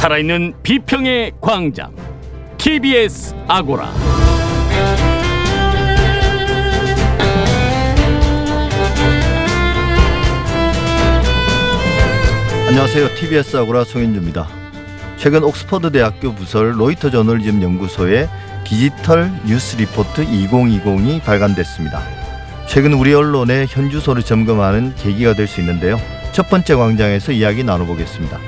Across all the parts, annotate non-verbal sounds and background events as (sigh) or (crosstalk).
살아있는 비평의 광장 TBS 아고라 안녕하세요. TBS 아고라 송인주입니다. 최근 옥스퍼드 대학교 부설 로이터 저널리즘 연구소의 디지털 뉴스 리포트 2020이 발간됐습니다. 최근 우리 언론의 현주소를 점검하는 계기가 될 수 있는데요. 첫 번째 광장에서 이야기 나눠보겠습니다.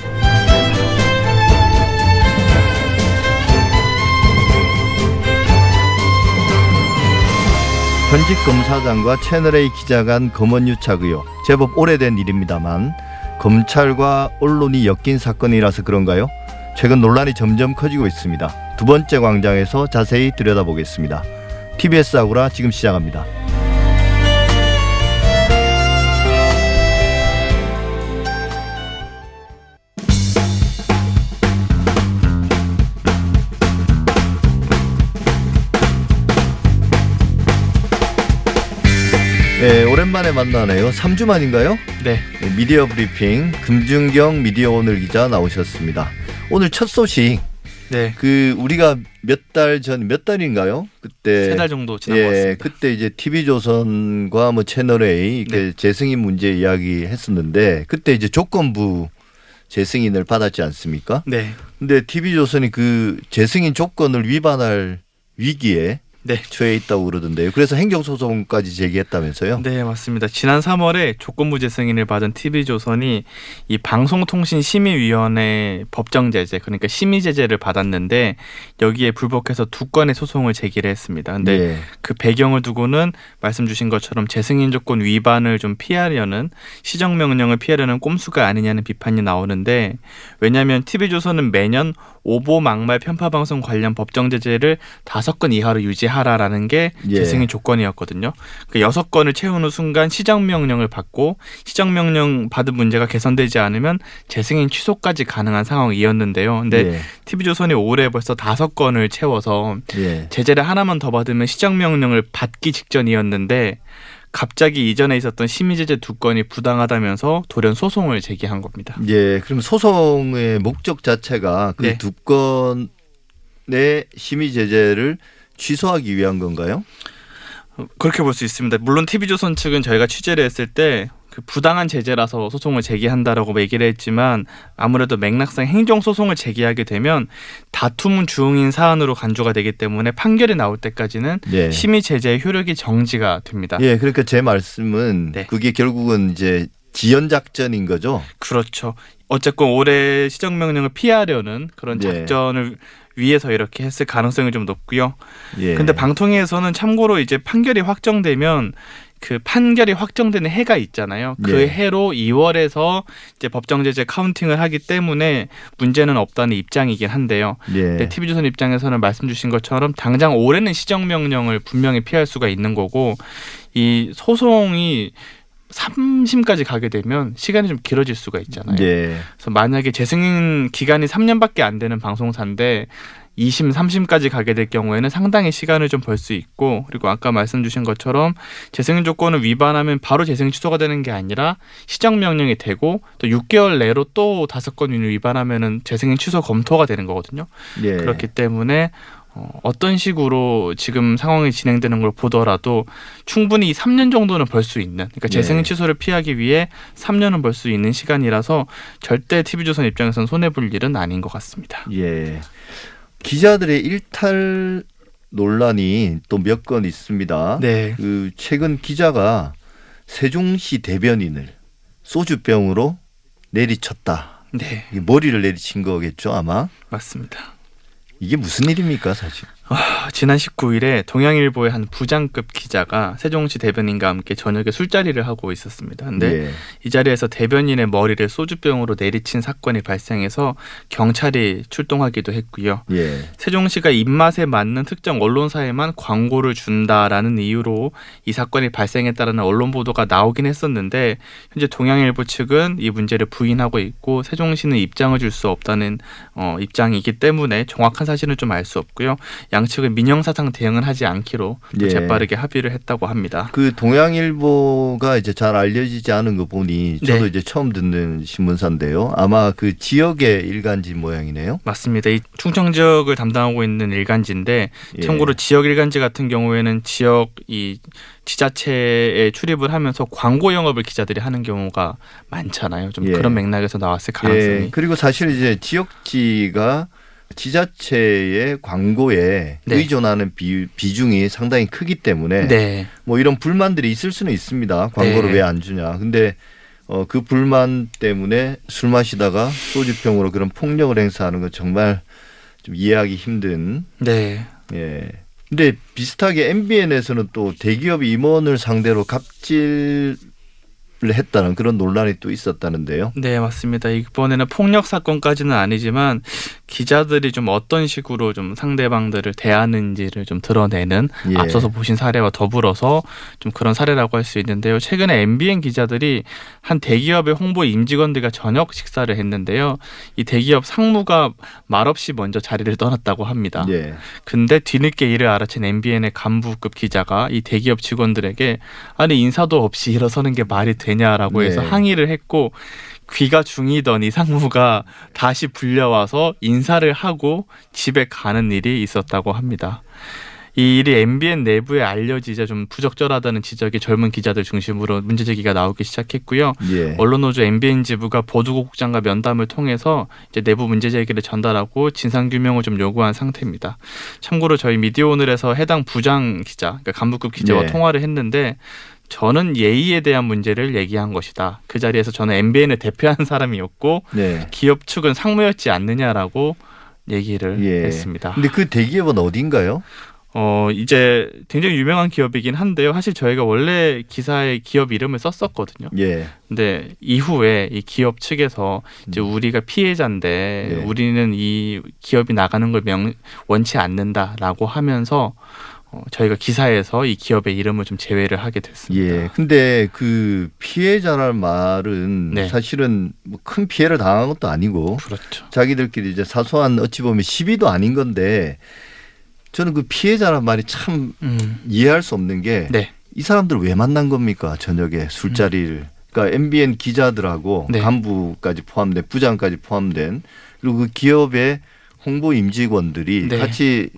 현직 검사장과 채널A 기자 간 검언유착 의혹 제법 오래된 일입니다만 검찰과 언론이 엮인 사건이라서 그런가요? 최근 논란이 점점 커지고 있습니다. 두 번째 광장에서 자세히 들여다보겠습니다. TBS 아고라 지금 시작합니다. 만에 만나네요. 3주 만인가요? 네. 네, 미디어 브리핑 금준경 미디어 오늘 기자 나오셨습니다. 오늘 첫 소식. 네. 그 우리가 몇 달 전 몇 달인가요? 그때 세 달 정도 지난 예, 것 같습니다. 그때 이제 TV조선과 뭐 채널 A 그 네. 재승인 문제 이야기 했었는데 그때 이제 조건부 재승인을 받았지 않습니까? 네. 근데 TV조선이 그 재승인 조건을 위반할 위기에 네. 처해 있다고 그러던데요. 그래서 행정소송까지 제기했다면서요? 네, 맞습니다. 지난 3월에 조건부 재승인을 받은 TV조선이 이 방송통신심의위원회 법정 제재, 그러니까 심의 제재를 받았는데 여기에 불복해서 두 건의 소송을 제기를 했습니다. 근데 예. 그 배경을 두고는 말씀 주신 것처럼 재승인 조건 위반을 좀 피하려는 시정 명령을 피하려는 꼼수가 아니냐는 비판이 나오는데 왜냐하면 TV조선은 매년 오보 막말 편파 방송 관련 법정 제재를 다섯 건 이하로 유지하 라라는 게 예. 재승인 조건이었거든요. 그 여섯 건을 채우는 순간 시정 명령을 받고 시정 명령 받은 문제가 개선되지 않으면 재승인 취소까지 가능한 상황이었는데요. 근데 예. TV조선이 올해 벌써 다섯 건을 채워서 예. 제재를 하나만 더 받으면 시정 명령을 받기 직전이었는데 갑자기 이전에 있었던 심의 제재 두 건이 부당하다면서 돌연 소송을 제기한 겁니다. 예, 그럼 소송의 목적 자체가 그 네. 두 건의 심의 제재를 취소하기 위한 건가요? 그렇게 볼 수 있습니다. 물론 TV조선 측은 저희가 취재를 했을 때 그 부당한 제재라서 소송을 제기한다라고 얘기를 했지만 아무래도 맥락상 행정 소송을 제기하게 되면 다툼은 중인 사안으로 간주가 되기 때문에 판결이 나올 때까지는 예. 심의 제재의 효력이 정지가 됩니다. 예, 그러니까 제 말씀은 네. 그게 결국은 이제 지연 작전인 거죠. 그렇죠. 어쨌건 올해 시정 명령을 피하려는 그런 예. 작전을 위해서 이렇게 했을 가능성이 좀 높고요. 예. 근데 방통위에서는 참고로 이제 판결이 확정되면 그 판결이 확정되는 해가 있잖아요. 그 예. 해로 2월에서 이제 법정 제재 카운팅을 하기 때문에 문제는 없다는 입장이긴 한데요. 예. 근데 TV조선 입장에서는 말씀 주신 것처럼 당장 올해는 시정 명령을 분명히 피할 수가 있는 거고 이 소송이 3심까지 가게 되면 시간이 좀 길어질 수가 있잖아요. 예. 그래서 만약에 재승인 기간이 3년밖에 안 되는 방송사인데 2심, 3심까지 가게 될 경우에는 상당히 시간을 좀 벌 수 있고 그리고 아까 말씀 주신 것처럼 재승인 조건을 위반하면 바로 재승인 취소가 되는 게 아니라 시정 명령이 되고 또 6개월 내로 또 다섯 건 위반하면은 재승인 취소 검토가 되는 거거든요. 예. 그렇기 때문에 어, 어떤 식으로 지금 상황이 진행되는 걸 보더라도 충분히 이 3년 정도는 벌 수 있는 그러니까 네. 취소를 피하기 위해 3년은 벌 수 있는 시간이라서 절대 TV조선 입장에서는 손해 볼 일은 아닌 것 같습니다. 예. 기자들의 일탈 논란이 또 몇 건 있습니다. 네. 그 최근 기자가 세종시 대변인을 소주병으로 내리쳤다. 네, 머리를 내리친 거겠죠, 아마. 맞습니다. 이게 무슨 일입니까, 사실? 아, 지난 19일에 동양일보의 한 부장급 기자가 세종시 대변인과 함께 저녁에 술자리를 하고 있었습니다. 근데 예. 이 자리에서 대변인의 머리를 소주병으로 내리친 사건이 발생해서 경찰이 출동하기도 했고요. 예. 세종시가 입맛에 맞는 특정 언론사에만 광고를 준다라는 이유로 이 사건이 발생했다라는 언론 보도가 나오긴 했었는데 현재 동양일보 측은 이 문제를 부인하고 있고 세종시는 입장을 줄 수 없다는 어, 입장이기 때문에 정확한 사실은 좀 알 수 없고요. 양측은 민형사상 대응은 하지 않기로 또 예. 재빠르게 합의를 했다고 합니다. 그 동양일보가 이제 잘 알려지지 않은 거 보니 저도 네. 이제 처음 듣는 신문사인데요. 아마 그 지역의 일간지 모양이네요. 맞습니다. 이 충청 지역을 담당하고 있는 일간지인데 예. 참고로 지역 일간지 같은 경우에는 지역 이 지자체에 출입을 하면서 광고 영업을 기자들이 하는 경우가 많잖아요. 좀 예. 그런 맥락에서 나왔을 가능성이 예, 그리고 사실 이제 지역지가 지자체의 광고에 네. 의존하는 비, 비중이 상당히 크기 때문에 네. 뭐 이런 불만들이 있을 수는 있습니다. 광고를 네. 왜안 주냐. 근데 어, 그 불만 때문에 술 마시다가 소주병으로 그런 폭력을 행사하는 건 정말 좀 이해하기 힘든 네. 예. 근데 비슷하게 MBN에서는 또 대기업 임원을 상대로 갑질을 했다는 그런 논란이 또 있었다는데요. 네, 맞습니다. 이번에는 폭력 사건까지는 아니지만 기자들이 좀 어떤 식으로 좀 상대방들을 대하는지를 좀 드러내는 예. 앞서서 보신 사례와 더불어서 좀 그런 사례라고 할 수 있는데요. 최근에 MBN 기자들이 한 대기업의 홍보 임직원들과 저녁 식사를 했는데요. 이 대기업 상무가 말없이 먼저 자리를 떠났다고 합니다. 예. 근데 뒤늦게 이를 알아챈 MBN의 간부급 기자가 이 대기업 직원들에게 아니 인사도 없이 일어서는 게 말이 되냐라고 해서 네. 항의를 했고 귀가 중이던 이 상무가 다시 불려와서 인사를 하고 집에 가는 일이 있었다고 합니다. 이 일이 MBN 내부에 알려지자 좀 부적절하다는 지적이 젊은 기자들 중심으로 문제 제기가 나오기 시작했고요. 예. 언론노조 MBN 지부가 보도국장과 면담을 통해서 이제 내부 문제 제기를 전달하고 진상 규명을 좀 요구한 상태입니다. 참고로 저희 미디어 오늘에서 해당 부장 기자, 그러니까 간부급 기자와 네. 통화를 했는데 저는 예의에 대한 문제를 얘기한 것이다. 그 자리에서 저는 MBN을 대표한 사람이었고 네. 기업 측은 상무였지 않느냐라고 얘기를 예. 했습니다. 근데 그 대기업은 어딘가요? 어 이제 굉장히 유명한 기업이긴 한데요. 사실 저희가 원래 기사에 기업 이름을 썼었거든요. 예. 근데 이후에 이 기업 측에서 이제 음. 우리가 피해자인데 네. 우리는 이 기업이 나가는 걸 명, 원치 않는다라고 하면서 어, 저희가 기사에서 이 기업의 이름을 좀 제외를 하게 됐습니다. 예. 근데 그 피해자란 말은 네. 사실은 뭐 큰 피해를 당한 것도 아니고 그렇죠. 자기들끼리 이제 사소한 어찌 보면 시비도 아닌 건데 저는 그 피해자란 말이 참 음. 이해할 수 없는 게이 네. 사람들 왜 만난 겁니까 저녁에 술자리를 그러니까 MBN 기자들하고 네. 간부까지 포함된 부장까지 포함된 그리고 그 기업의 홍보 임직원들이 네. 같이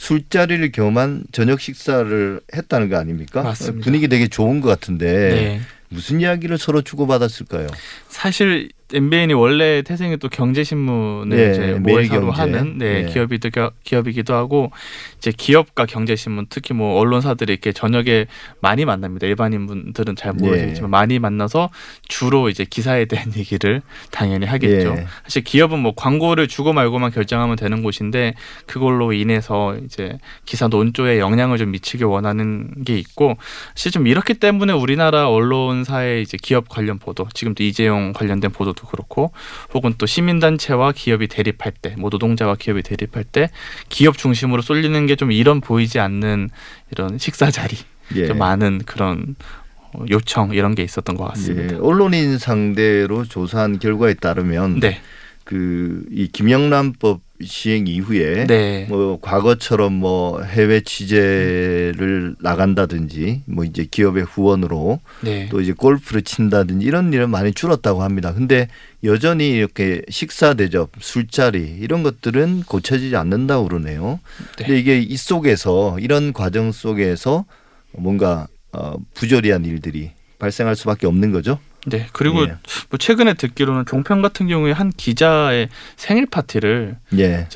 술자리를 겸한 저녁 식사를 했다는 거 아닙니까? 맞습니다. 분위기 되게 좋은 것 같은데 네. 무슨 이야기를 서로 주고받았을까요? 사실 MBN이 원래 태생이 또 경제신문을 네, 이제 매일경제. 모회사로 하는 네, 네. 기업이도 기업이기도 하고 이제 기업과 경제신문 특히 뭐 언론사들이 이렇게 저녁에 많이 만납니다. 일반인 분들은 잘 모르시겠지만 네. 많이 만나서 주로 이제 기사에 대한 (laughs) 얘기를 당연히 하겠죠. 예. 사실 기업은 뭐 광고를 주고 말고만 결정하면 되는 곳인데 그걸로 인해서 이제 기사 논조에 영향을 좀 미치게 원하는 게 있고 사실 좀 이렇기 때문에 우리나라 언론사의 이제 기업 관련 보도 지금도 이재용 관련된 보도 도 그렇고 혹은 또 시민단체와 기업이 대립할 때 뭐 노동자와 기업이 대립할 때 기업 중심으로 쏠리는 게 좀 이런 보이지 않는 이런 식사 자리 예. 좀 많은 그런 어, 요청 이런 게 있었던 것 같습니다. 예. 언론인 상대로 조사한 결과에 따르면 네, 그 이 김영란법 시행 이후에 네, 뭐 과거처럼 뭐 해외 취재를 나간다든지 뭐 이제 기업의 후원으로 네, 또 이제 골프를 친다든지 이런 일은 많이 줄었다고 합니다. 근데 여전히 이렇게 식사 대접, 술자리 이런 것들은 고쳐지지 않는다고 그러네요. 네. 근데 이게 이 속에서 이런 과정 속에서 뭔가 어 부조리한 일들이 발생할 수밖에 없는 거죠. 네. 그리고 예. 뭐 최근에 듣기로는 종편 같은 경우에 한 기자의 생일 파티를 예.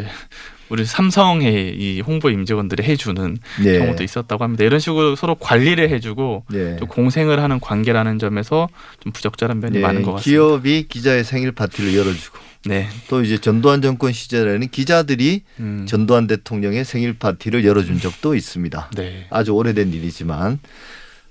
우리 삼성의 이 홍보 임직원들이 해주는 예. 경우도 있었다고 합니다. 이런 식으로 서로 관리를 해주고 예. 또 공생을 하는 관계라는 점에서 좀 부적절한 면이 예, 많은 것 같습니다. 기업이 기자의 생일 파티를 열어주고 네. 또 이제 전두환 정권 시절에는 기자들이 음. 전두환 대통령의 생일 파티를 열어준 적도 있습니다. 네. 아주 오래된 일이지만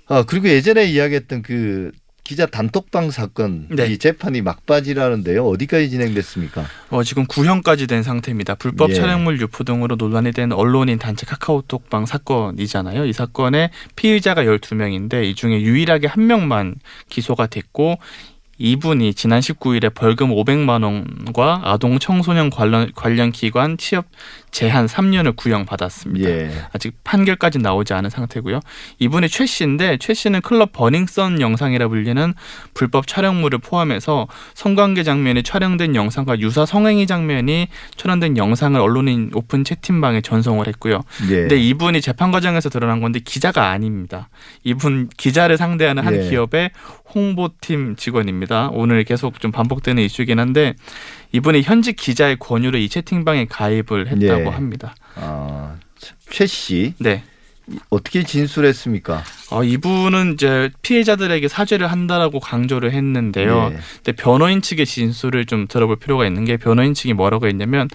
아 그리고 예전에 이야기했던 그 기자 단톡방 사건 네. 이 재판이 막바지라는데요. 어디까지 진행됐습니까? 어, 지금 구형까지 된 상태입니다. 불법 예. 촬영물 유포 등으로 논란이 된 언론인 단체 카카오톡방 사건이잖아요. 이 사건의 피의자가 12명인데 이 중에 유일하게 한 명만 기소가 됐고 이분이 지난 19일에 벌금 500만 원과 아동 청소년 관련 관련 기관 취업 제한 3년을 구형받았습니다. 예. 아직 판결까지 나오지 않은 상태고요. 이분이 최 씨인데 최 씨는 클럽 버닝썬 영상이라 불리는 불법 촬영물을 포함해서 성관계 장면이 촬영된 영상과 유사 성행위 장면이 촬영된 영상을 언론인 오픈 채팅방에 전송을 했고요. 예. 근데 이분이 재판 과정에서 드러난 건데 기자가 아닙니다. 이분 기자를 상대하는 한 예. 기업의 홍보팀 직원입니다. 오늘 계속 좀 반복되는 이슈긴 한데 이분이 현직 기자의 권유로 이 채팅방에 가입을 했다고 예. 합니다. 아, 최 씨 네. 어떻게 진술했습니까? 어, 이분은 이제 피해자들에게 사죄를 한다라고 강조를 했는데요. 예. 근데 변호인 측의 진술을 좀 들어볼 필요가 있는 게 변호인 측이 뭐라고 했냐면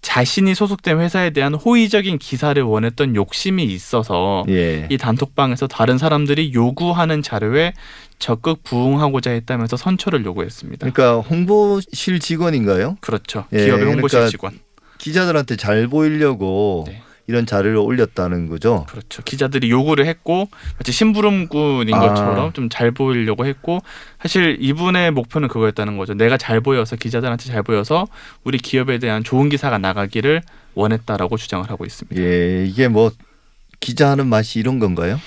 자신이 소속된 회사에 대한 호의적인 기사를 원했던 욕심이 있어서 예. 이 단톡방에서 다른 사람들이 요구하는 자료에 적극 부응하고자 했다면서 선처를 요구했습니다. 그러니까 홍보실 직원인가요? 그렇죠. 예, 기업의 홍보실 그러니까 직원. 기자들한테 잘 보이려고 네. 이런 자료를 올렸다는 거죠. 그렇죠. 기자들이 요구를 했고 마치 심부름꾼인 아. 것처럼 좀 잘 보이려고 했고 사실 이분의 목표는 그거였다는 거죠. 내가 잘 보여서 기자들한테 잘 보여서 우리 기업에 대한 좋은 기사가 나가기를 원했다라고 주장을 하고 있습니다. 예, 이게 뭐 기자 하는 맛이 이런 건가요?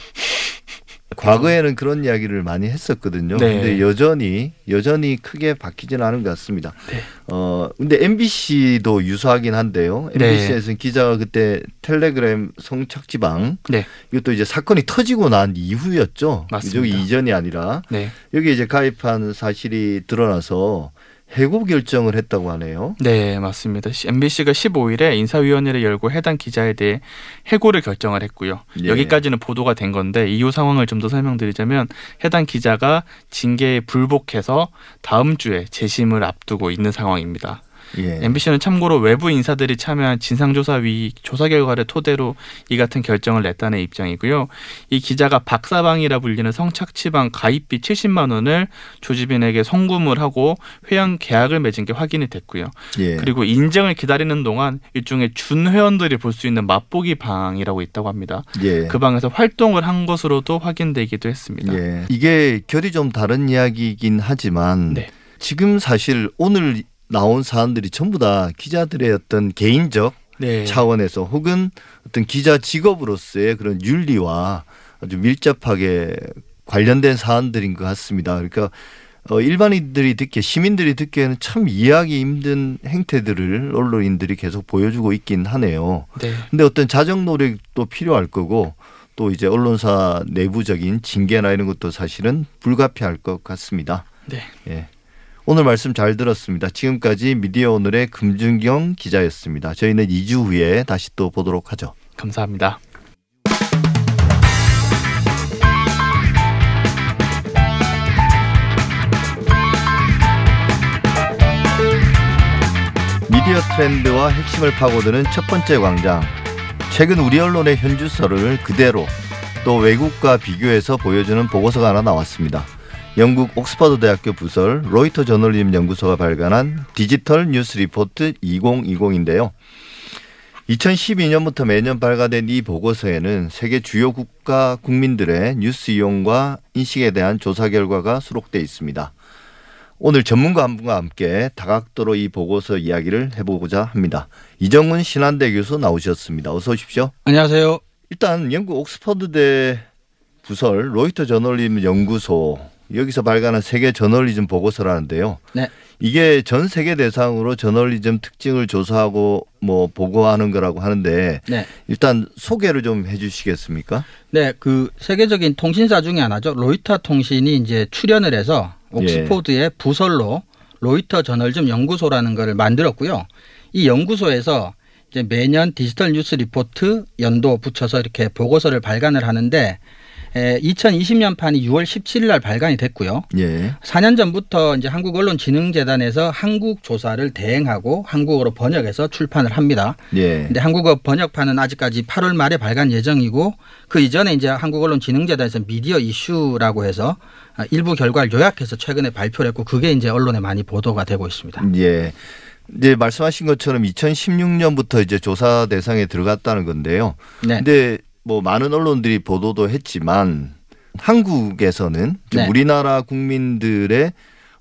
과거에는 그런 이야기를 많이 했었거든요. 네. 근데 여전히 여전히 크게 바뀌지는 않은 것 같습니다. 네. 어 근데 MBC도 유사하긴 한데요. 네. MBC에서는 기자가 그때 텔레그램 성착지방 네. 이것도 이제 사건이 터지고 난 이후였죠. 맞습니다. 여기 이전이 아니라 네. 여기 이제 가입한 사실이 드러나서 해고 결정을 했다고 하네요. 네, 맞습니다. MBC가 15일에 인사위원회를 열고 해당 기자에 대해 해고를 결정을 했고요. 예. 여기까지는 보도가 된 건데 이후 상황을 좀 더 설명드리자면 해당 기자가 징계에 불복해서 다음 주에 재심을 앞두고 있는 상황입니다. 예. MBC는 참고로 외부 인사들이 참여한 진상조사위 조사 결과를 토대로 이 같은 결정을 냈다는 입장이고요. 이 기자가 박사방이라 불리는 성착취방 가입비 70만 원을 조지빈에게 송금을 하고 회원 계약을 맺은 게 확인이 됐고요. 예. 그리고 인정을 기다리는 동안 일종의 준 회원들이 볼 수 있는 맛보기 방이라고 있다고 합니다. 예. 그 방에서 활동을 한 것으로도 확인되기도 했습니다. 예. 이게 결이 좀 다른 이야기이긴 하지만 네. 지금 사실 오늘 나온 사안들이 전부 다 기자들의 어떤 개인적 네. 차원에서 혹은 어떤 기자 직업으로서의 그런 윤리와 아주 밀접하게 관련된 사안들인 것 같습니다. 그러니까 어, 일반인들이 듣기에 시민들이 듣기에는 참 이해하기 힘든 행태들을 언론인들이 계속 보여주고 있긴 하네요. 네. 근데 어떤 자정 노력도 필요할 거고 또 이제 언론사 내부적인 징계나 이런 것도 사실은 불가피할 것 같습니다. 네. 예. 오늘 말씀 잘 들었습니다. 지금까지 미디어 오늘의 금준경 기자였습니다. 저희는 2주 후에 다시 또 보도록 하죠. 감사합니다. 미디어 트렌드와 핵심을 파고드는 첫 번째 광장. 최근 우리 언론의 현주소를 그대로 또 외국과 비교해서 보여주는 보고서가 하나 나왔습니다. 영국 옥스퍼드 대학교 부설 로이터 저널리즘 연구소가 발간한 디지털 뉴스 리포트 2020인데요. 2012년부터 매년 발간된 이 보고서에는 세계 주요 국가 국민들의 뉴스 이용과 인식에 대한 조사 결과가 수록돼 있습니다. 오늘 전문가 한 분과 함께 다각도로 이 보고서 이야기를 해보고자 합니다. 이정훈 신한대 교수 나오셨습니다. 어서 오십시오. 안녕하세요. 일단 영국 옥스퍼드대 부설 로이터 저널리즘 연구소 여기서 발간한 세계 저널리즘 보고서라는데요. 네. 이게 전 세계 대상으로 저널리즘 특징을 조사하고 뭐 보고하는 거라고 하는데 네. 일단 소개를 좀 해주시겠습니까? 네, 그 세계적인 통신사 중에 하나죠. 로이터 통신이 이제 출연을 해서 옥스포드의 부설로 로이터 저널리즘 연구소라는 거를 만들었고요. 이 연구소에서 이제 매년 디지털 뉴스 리포트 연도 붙여서 이렇게 보고서를 발간을 하는데 에, 2020년 판이 6월 17일 날 발간이 됐고요. 예. 4년 전부터 이제 한국언론진흥재단에서 한국 조사를 대행하고 한국어로 번역해서 출판을 합니다. 예. 근데 한국어 번역판은 아직까지 8월 말에 발간 예정이고 그 이전에 이제 한국언론진흥재단에서 미디어 이슈라고 해서 아, 일부 결과를 요약해서 최근에 발표를 했고 그게 이제 언론에 많이 보도가 되고 있습니다. 예. 이제 말씀하신 것처럼 2016년부터 이제 조사 대상에 들어갔다는 건데요. 네. 근데 뭐 많은 언론들이 보도도 했지만 한국에서는 좀 네. 우리나라 국민들의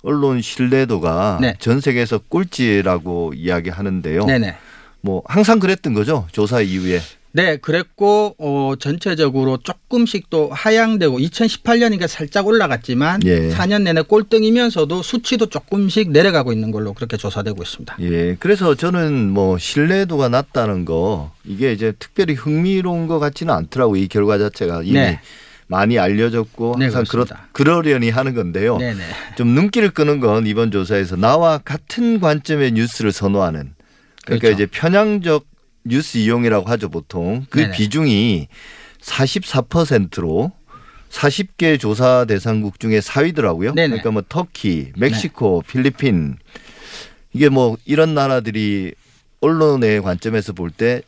언론 신뢰도가 네. 전 세계에서 꼴찌라고 이야기하는데요. 네네. 뭐 항상 그랬던 거죠. 조사 이후에. 네, 그랬고 어, 전체적으로 조금씩 또 하향되고 2018년이니까 살짝 올라갔지만 예. 4년 내내 꼴등이면서도 수치도 조금씩 내려가고 있는 걸로 그렇게 조사되고 있습니다. 예. 그래서 저는 뭐 신뢰도가 낮다는 거 이게 이제 특별히 흥미로운 것 같지는 않더라고 이 결과 자체가 이미 네. 많이 알려졌고 네, 항상 그러, 그렇습니다. 그러려니 하는 건데요. 네네. 좀 눈길을 끄는 건 이번 조사에서 나와 같은 관점의 뉴스를 선호하는 그러니까 그렇죠. 이제 편향적 뉴스 이용이라고 하죠 보통 그 네네. 비중이 44%로 40개 조사 대상국 중에 4위더라고요. 네네. 그러니까 뭐 터키, 멕시코, 필리핀 이게 뭐 이런 나라들이 언론의 관점에서 볼 때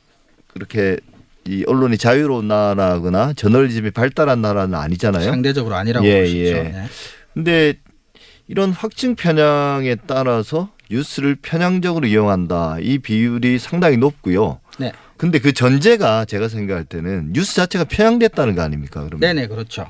그렇게 이 언론이 자유로운 나라거나 저널리즘이 발달한 나라는 아니잖아요. 상대적으로 아니라고 예, 있죠. 예. 네. 근데 이런 확증 편향에 따라서 뉴스를 편향적으로 이용한다. 이 비율이 상당히 높고요. 네. 근데 그 전제가 제가 생각할 때는 뉴스 자체가 편향됐다는 거 아닙니까? 그러면. 네네 그렇죠.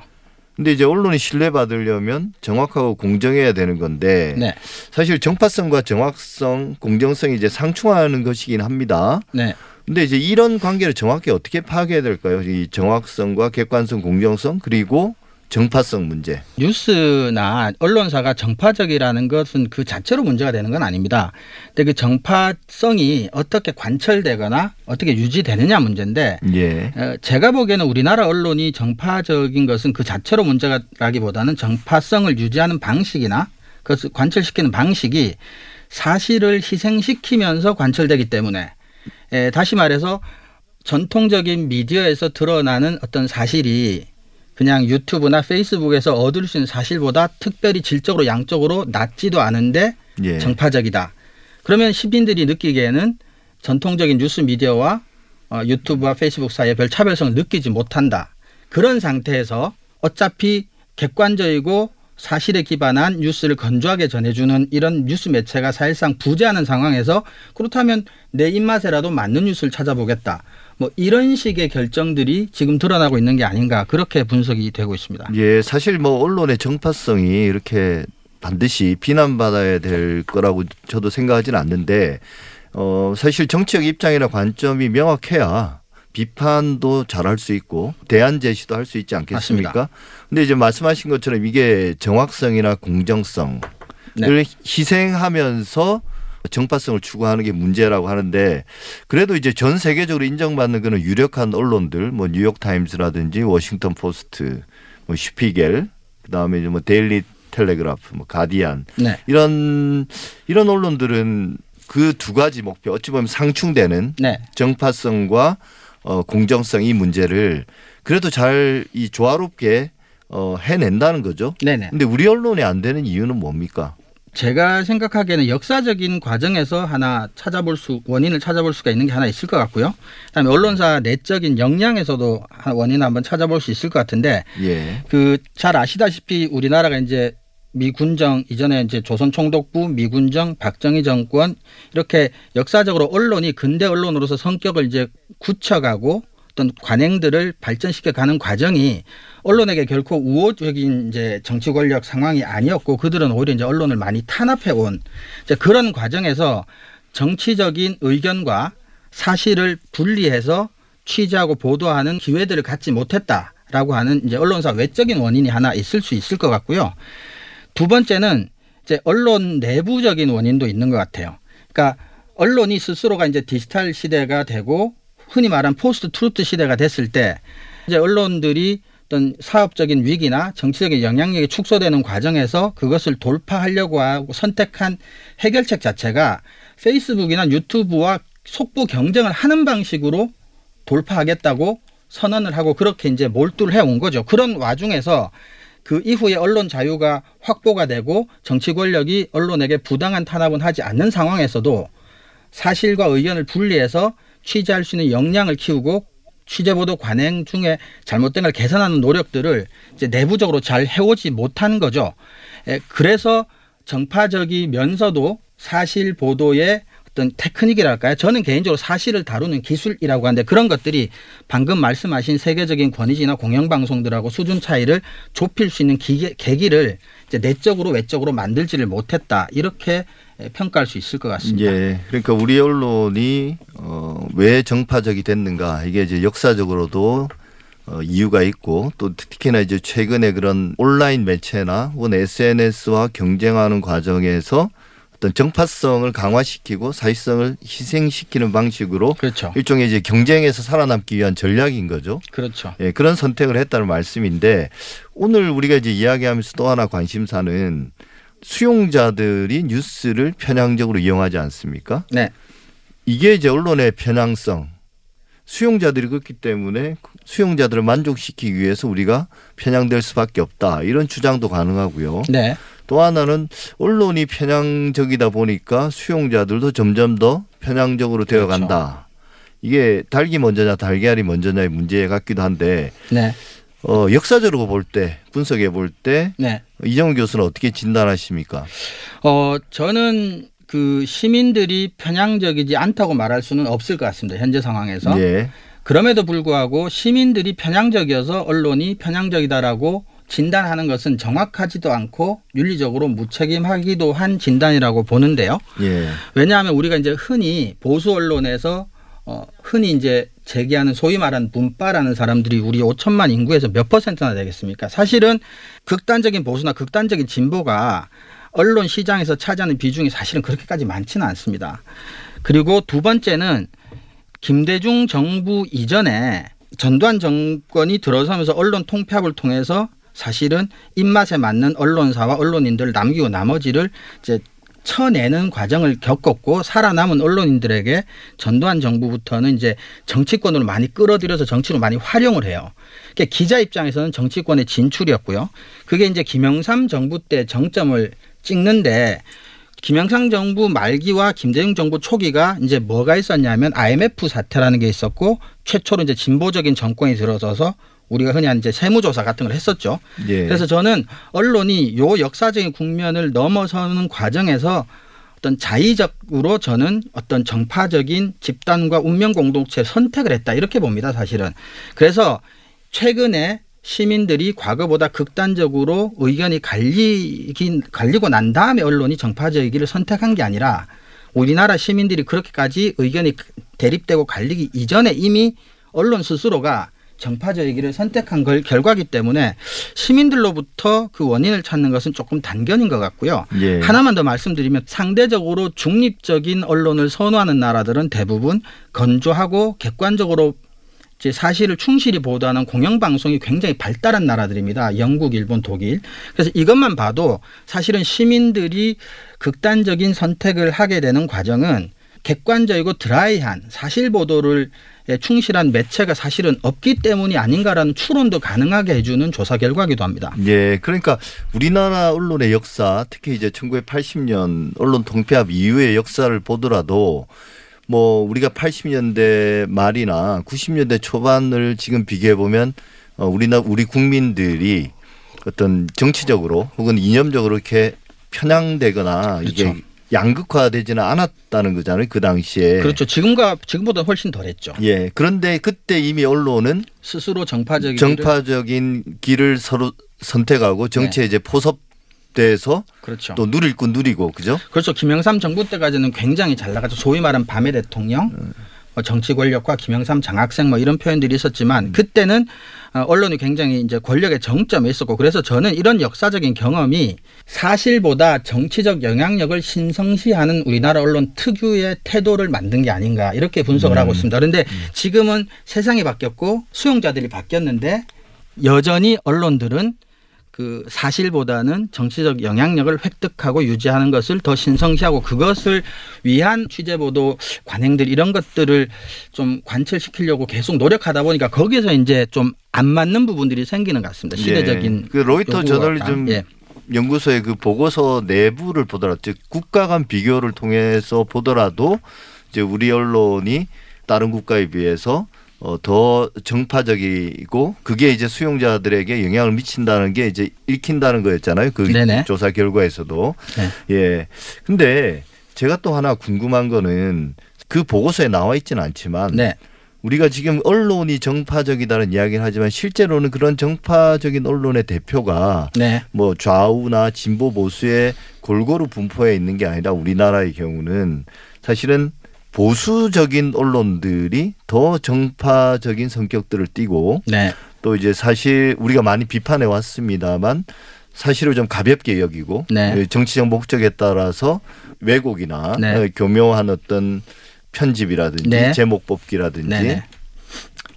근데 이제 언론이 신뢰받으려면 정확하고 공정해야 되는 건데 네. 사실 정파성과 정확성, 공정성이 이제 상충하는 것이긴 합니다. 네. 근데 이제 이런 관계를 정확히 어떻게 파악해야 될까요? 이 정확성과 객관성, 공정성 그리고 정파성 문제. 뉴스나 언론사가 정파적이라는 것은 그 자체로 문제가 되는 건 아닙니다. 근데 그 정파성이 어떻게 관철되거나 어떻게 유지되느냐 문제인데 예. 어, 제가 보기에는 우리나라 언론이 정파적인 것은 그 자체로 문제라기보다는 정파성을 유지하는 방식이나 그것을 관철시키는 방식이 사실을 희생시키면서 관철되기 때문에 에, 다시 말해서 전통적인 미디어에서 드러나는 어떤 사실이 그냥 유튜브나 페이스북에서 얻을 수 있는 사실보다 특별히 질적으로 양적으로 낮지도 않은데 예. 정파적이다. 그러면 시민들이 느끼기에는 전통적인 뉴스 미디어와 어, 유튜브와 페이스북 사이에 별 차별성을 느끼지 못한다. 그런 상태에서 어차피 객관적이고 사실에 기반한 뉴스를 건조하게 전해주는 이런 뉴스 매체가 사실상 부재하는 상황에서 그렇다면 내 입맛에라도 맞는 뉴스를 찾아보겠다. 뭐 이런 식의 결정들이 지금 드러나고 있는 게 아닌가 그렇게 분석이 되고 있습니다. 예, 사실 뭐 언론의 정파성이 이렇게 반드시 비난받아야 될 거라고 저도 생각하지는 않는데 어 사실 정치적 입장이나 관점이 명확해야 비판도 잘할 수 있고 대안 제시도 할 수 있지 않겠습니까? 맞습니다. 근데 이제 말씀하신 것처럼 이게 정확성이나 공정성을 네. 희생하면서 정파성을 추구하는 게 문제라고 하는데 그래도 이제 전 세계적으로 인정받는 그런 유력한 언론들 뭐 뉴욕 타임스라든지 워싱턴 포스트 뭐 슈피겔 그다음에 이제 뭐 데일리 텔레그라프 뭐 가디안 네. 이런 이런 언론들은 그 두 가지 목표 어찌 보면 상충되는 네. 정파성과 어 공정성 이 문제를 그래도 잘 이 조화롭게 어 해낸다는 거죠. 네네. 근데 우리 언론이 안 되는 이유는 뭡니까? 제가 생각하기에는 역사적인 과정에서 하나 찾아볼 수 원인을 찾아볼 수가 있는 게 하나 있을 것 같고요. 그다음에 언론사 내적인 역량에서도 한 원인을 한번 찾아볼 수 있을 것 같은데 예. 그잘 아시다시피 우리나라가 이제 미군정 이전에 이제 조선 총독부, 미군정, 박정희 정권 이렇게 역사적으로 언론이 근대 언론으로서 성격을 이제 굳혀가고 어떤 관행들을 발전시켜 가는 과정이 언론에게 결코 우호적인 이제 정치 권력 상황이 아니었고 그들은 오히려 이제 언론을 많이 탄압해 온 그런 과정에서 정치적인 의견과 사실을 분리해서 취재하고 보도하는 기회들을 갖지 못했다라고 하는 이제 언론사 외적인 원인이 하나 있을 수 있을 것 같고요. 두 번째는 이제 언론 내부적인 원인도 있는 것 같아요. 그러니까 언론이 스스로가 이제 디지털 시대가 되고 흔히 말하는 post truth 시대가 됐을 때 이제 언론들이 어떤 사업적인 위기나 정치적인 영향력이 축소되는 과정에서 그것을 돌파하려고 하고 선택한 해결책 자체가 페이스북이나 유튜브와 속보 경쟁을 하는 방식으로 돌파하겠다고 선언을 하고 그렇게 이제 몰두를 해온 거죠. 그런 와중에서 그 이후에 언론 자유가 확보가 되고 정치 권력이 언론에게 부당한 탄압은 하지 않는 상황에서도 사실과 의견을 분리해서 취재할 수 있는 역량을 키우고 취재보도 관행 중에 잘못된 걸 개선하는 노력들을 이제 내부적으로 잘 해오지 못한 거죠. 에, 그래서 정파적이면서도 사실 보도의 어떤 테크닉이랄까요? 저는 개인적으로 사실을 다루는 기술이라고 하는데 그런 것들이 방금 말씀하신 세계적인 권위지나 공영방송들하고 수준 차이를 좁힐 수 있는 기계, 계기를 이제 내적으로 외적으로 만들지를 못했다 이렇게 평가할 수 있을 것 같습니다. 예. 그러니까 우리 언론이 어, 왜 정파적이 됐는가 이게 이제 역사적으로도 어, 이유가 있고 또 특히나 이제 최근에 그런 온라인 매체나 혹은 SNS와 경쟁하는 과정에서 어떤 정파성을 강화시키고 사회성을 희생시키는 방식으로 그렇죠. 일종의 이제 경쟁에서 살아남기 위한 전략인 거죠. 그렇죠. 예, 그런 선택을 했다는 말씀인데 오늘 우리가 이제 이야기하면서 또 하나 관심사는 수용자들이 뉴스를 편향적으로 이용하지 않습니까? 네. 이게 이제 언론의 편향성. 수용자들이 그렇기 때문에 수용자들을 만족시키기 위해서 우리가 편향될 수밖에 없다. 이런 주장도 가능하고요. 네. 또 하나는 언론이 편향적이다 보니까 수용자들도 점점 더 편향적으로 되어 간다. 이게 닭이 먼저냐 달걀이 먼저냐의 문제 같기도 한데 네. 어, 역사적으로 볼 때 분석해 볼 때 네. 이정훈 교수는 어떻게 진단하십니까? 어, 저는 그 시민들이 편향적이지 않다고 말할 수는 없을 것 같습니다. 현재 상황에서. 예. 그럼에도 불구하고 시민들이 편향적이어서 언론이 편향적이다라고 진단하는 것은 정확하지도 않고 윤리적으로 무책임하기도 한 진단이라고 보는데요. 예. 왜냐하면 우리가 이제 흔히 보수 언론에서 어, 흔히 이제 제기하는 소위 말하는 문파라는 사람들이 우리 5천만 인구에서 몇 퍼센트나 되겠습니까? 사실은 극단적인 보수나 극단적인 진보가 언론 시장에서 차지하는 비중이 사실은 그렇게까지 많지는 않습니다. 그리고 두 번째는 김대중 정부 이전에 전두환 정권이 들어서면서 언론 통폐합을 통해서 사실은 입맛에 맞는 언론사와 언론인들을 남기고 나머지를 이제 쳐내는 과정을 겪었고 살아남은 언론인들에게 전두환 정부부터는 이제 정치권으로 많이 끌어들여서 정치로 많이 활용을 해요. 그러니까 기자 입장에서는 정치권의 진출이었고요. 그게 이제 김영삼 정부 때 정점을 찍는데 김영삼 정부 말기와 김대중 정부 초기가 이제 뭐가 있었냐면 IMF 사태라는 게 있었고 최초로 이제 진보적인 정권이 들어서서 우리가 흔히 이제 세무조사 같은 걸 했었죠. 예. 그래서 저는 언론이 요 역사적인 국면을 넘어서는 과정에서 어떤 자의적으로 저는 어떤 정파적인 집단과 운명 공동체 선택을 했다 이렇게 봅니다 사실은 그래서 최근에 시민들이 과거보다 극단적으로 의견이 갈리긴 갈리고 난 다음에 언론이 정파적이기를 선택한 게 아니라 우리나라 시민들이 그렇게까지 의견이 대립되고 갈리기 이전에 이미 언론 스스로가 정파적이기를 선택한 걸 결과기 때문에 시민들로부터 그 원인을 찾는 것은 조금 단견인 것 같고요. 예. 하나만 더 말씀드리면 상대적으로 중립적인 언론을 선호하는 나라들은 대부분 건조하고 객관적으로 이제 사실을 충실히 보도하는 공영방송이 굉장히 발달한 나라들입니다. 영국, 일본, 독일. 그래서 이것만 봐도 사실은 시민들이 극단적인 선택을 하게 되는 과정은 객관적이고 드라이한 사실 보도를 충실한 매체가 사실은 없기 때문이 아닌가라는 추론도 가능하게 해주는 조사 결과기도 합니다. 예, 그러니까 우리나라 언론의 역사, 특히 이제 1980년 언론 통폐합 이후의 역사를 보더라도 뭐 우리가 80년대 말이나 90년대 초반을 지금 비교해 보면 어 우리나 우리 국민들이 어떤 정치적으로 혹은 이념적으로 이렇게 편향되거나 이게 그렇죠. 양극화되지는 않았다는 거잖아요. 그 당시에. 그렇죠. 지금과 지금보다 훨씬 덜했죠. 예. 그런데 그때 이미 언론은 스스로 정파적인 정파적인 길을 서로 선택하고 정치에 이제 포섭 돼서 그렇죠. 또 누릴 건 누리고 그죠? 그렇죠. 김영삼 정부 때까지는 굉장히 잘 나가죠. 소위 말하는 밤의 대통령, 뭐 정치 권력과 김영삼 장학생 뭐 이런 표현들이 있었지만 그때는 어, 언론이 굉장히 이제 권력의 정점에 있었고 그래서 저는 이런 역사적인 경험이 사실보다 정치적 영향력을 신성시하는 우리나라 언론 특유의 태도를 만든 게 아닌가 이렇게 분석을 하고 있습니다. 그런데 지금은 세상이 바뀌었고 수용자들이 바뀌었는데 여전히 언론들은 그 사실보다는 정치적 영향력을 획득하고 유지하는 것을 더 신성시하고 그것을 위한 취재 보도 관행들 이런 것들을 좀 관철시키려고 계속 노력하다 보니까 거기서 이제 좀 안 맞는 부분들이 생기는 것 같습니다. 시대적인 예. 그 로이터 저널리즘 예. 연구소의 그 보고서 내부를 보더라도 즉 국가 간 비교를 통해서 보더라도 이제 우리 언론이 다른 국가에 비해서 어, 더 정파적이고 그게 이제 수용자들에게 영향을 미친다는 게 이제 읽힌다는 거였잖아요. 그 네네. 조사 결과에서도. 네. 예. 근데 제가 또 하나 궁금한 거는 그 보고서에 나와 있지는 않지만 네. 우리가 지금 언론이 정파적이다는 이야기를 하지만 실제로는 그런 정파적인 언론의 대표가 네. 뭐 좌우나 진보 보수에 골고루 분포해 있는 게 아니라 우리나라의 경우는 사실은 보수적인 언론들이 더 정파적인 성격들을 띠고 네. 또 이제 사실 우리가 많이 비판해 왔습니다만 사실을 좀 가볍게 여기고 네. 정치적 목적에 따라서 왜곡이나 네. 어, 교묘한 어떤 편집이라든지 네. 제목 뽑기라든지 네. 네.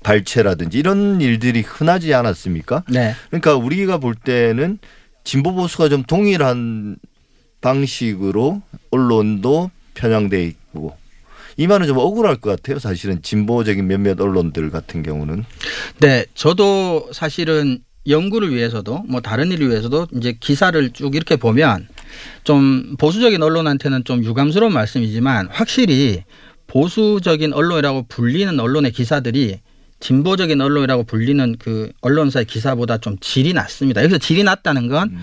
발췌라든지 이런 일들이 흔하지 않았습니까? 네. 그러니까 우리가 볼 때는 진보 보수가 좀 동일한 방식으로 언론도 편향돼 있고 이 말은 좀 억울할 것 같아요. 사실은 진보적인 몇몇 언론들 같은 경우는 네, 저도 사실은 연구를 위해서도 뭐 다른 일을 위해서도 이제 기사를 쭉 이렇게 보면 좀 보수적인 언론한테는 좀 유감스러운 말씀이지만 확실히 보수적인 언론이라고 불리는 언론의 기사들이 진보적인 언론이라고 불리는 그 언론사의 기사보다 좀 질이 낮습니다. 여기서 질이 낮다는 건 음.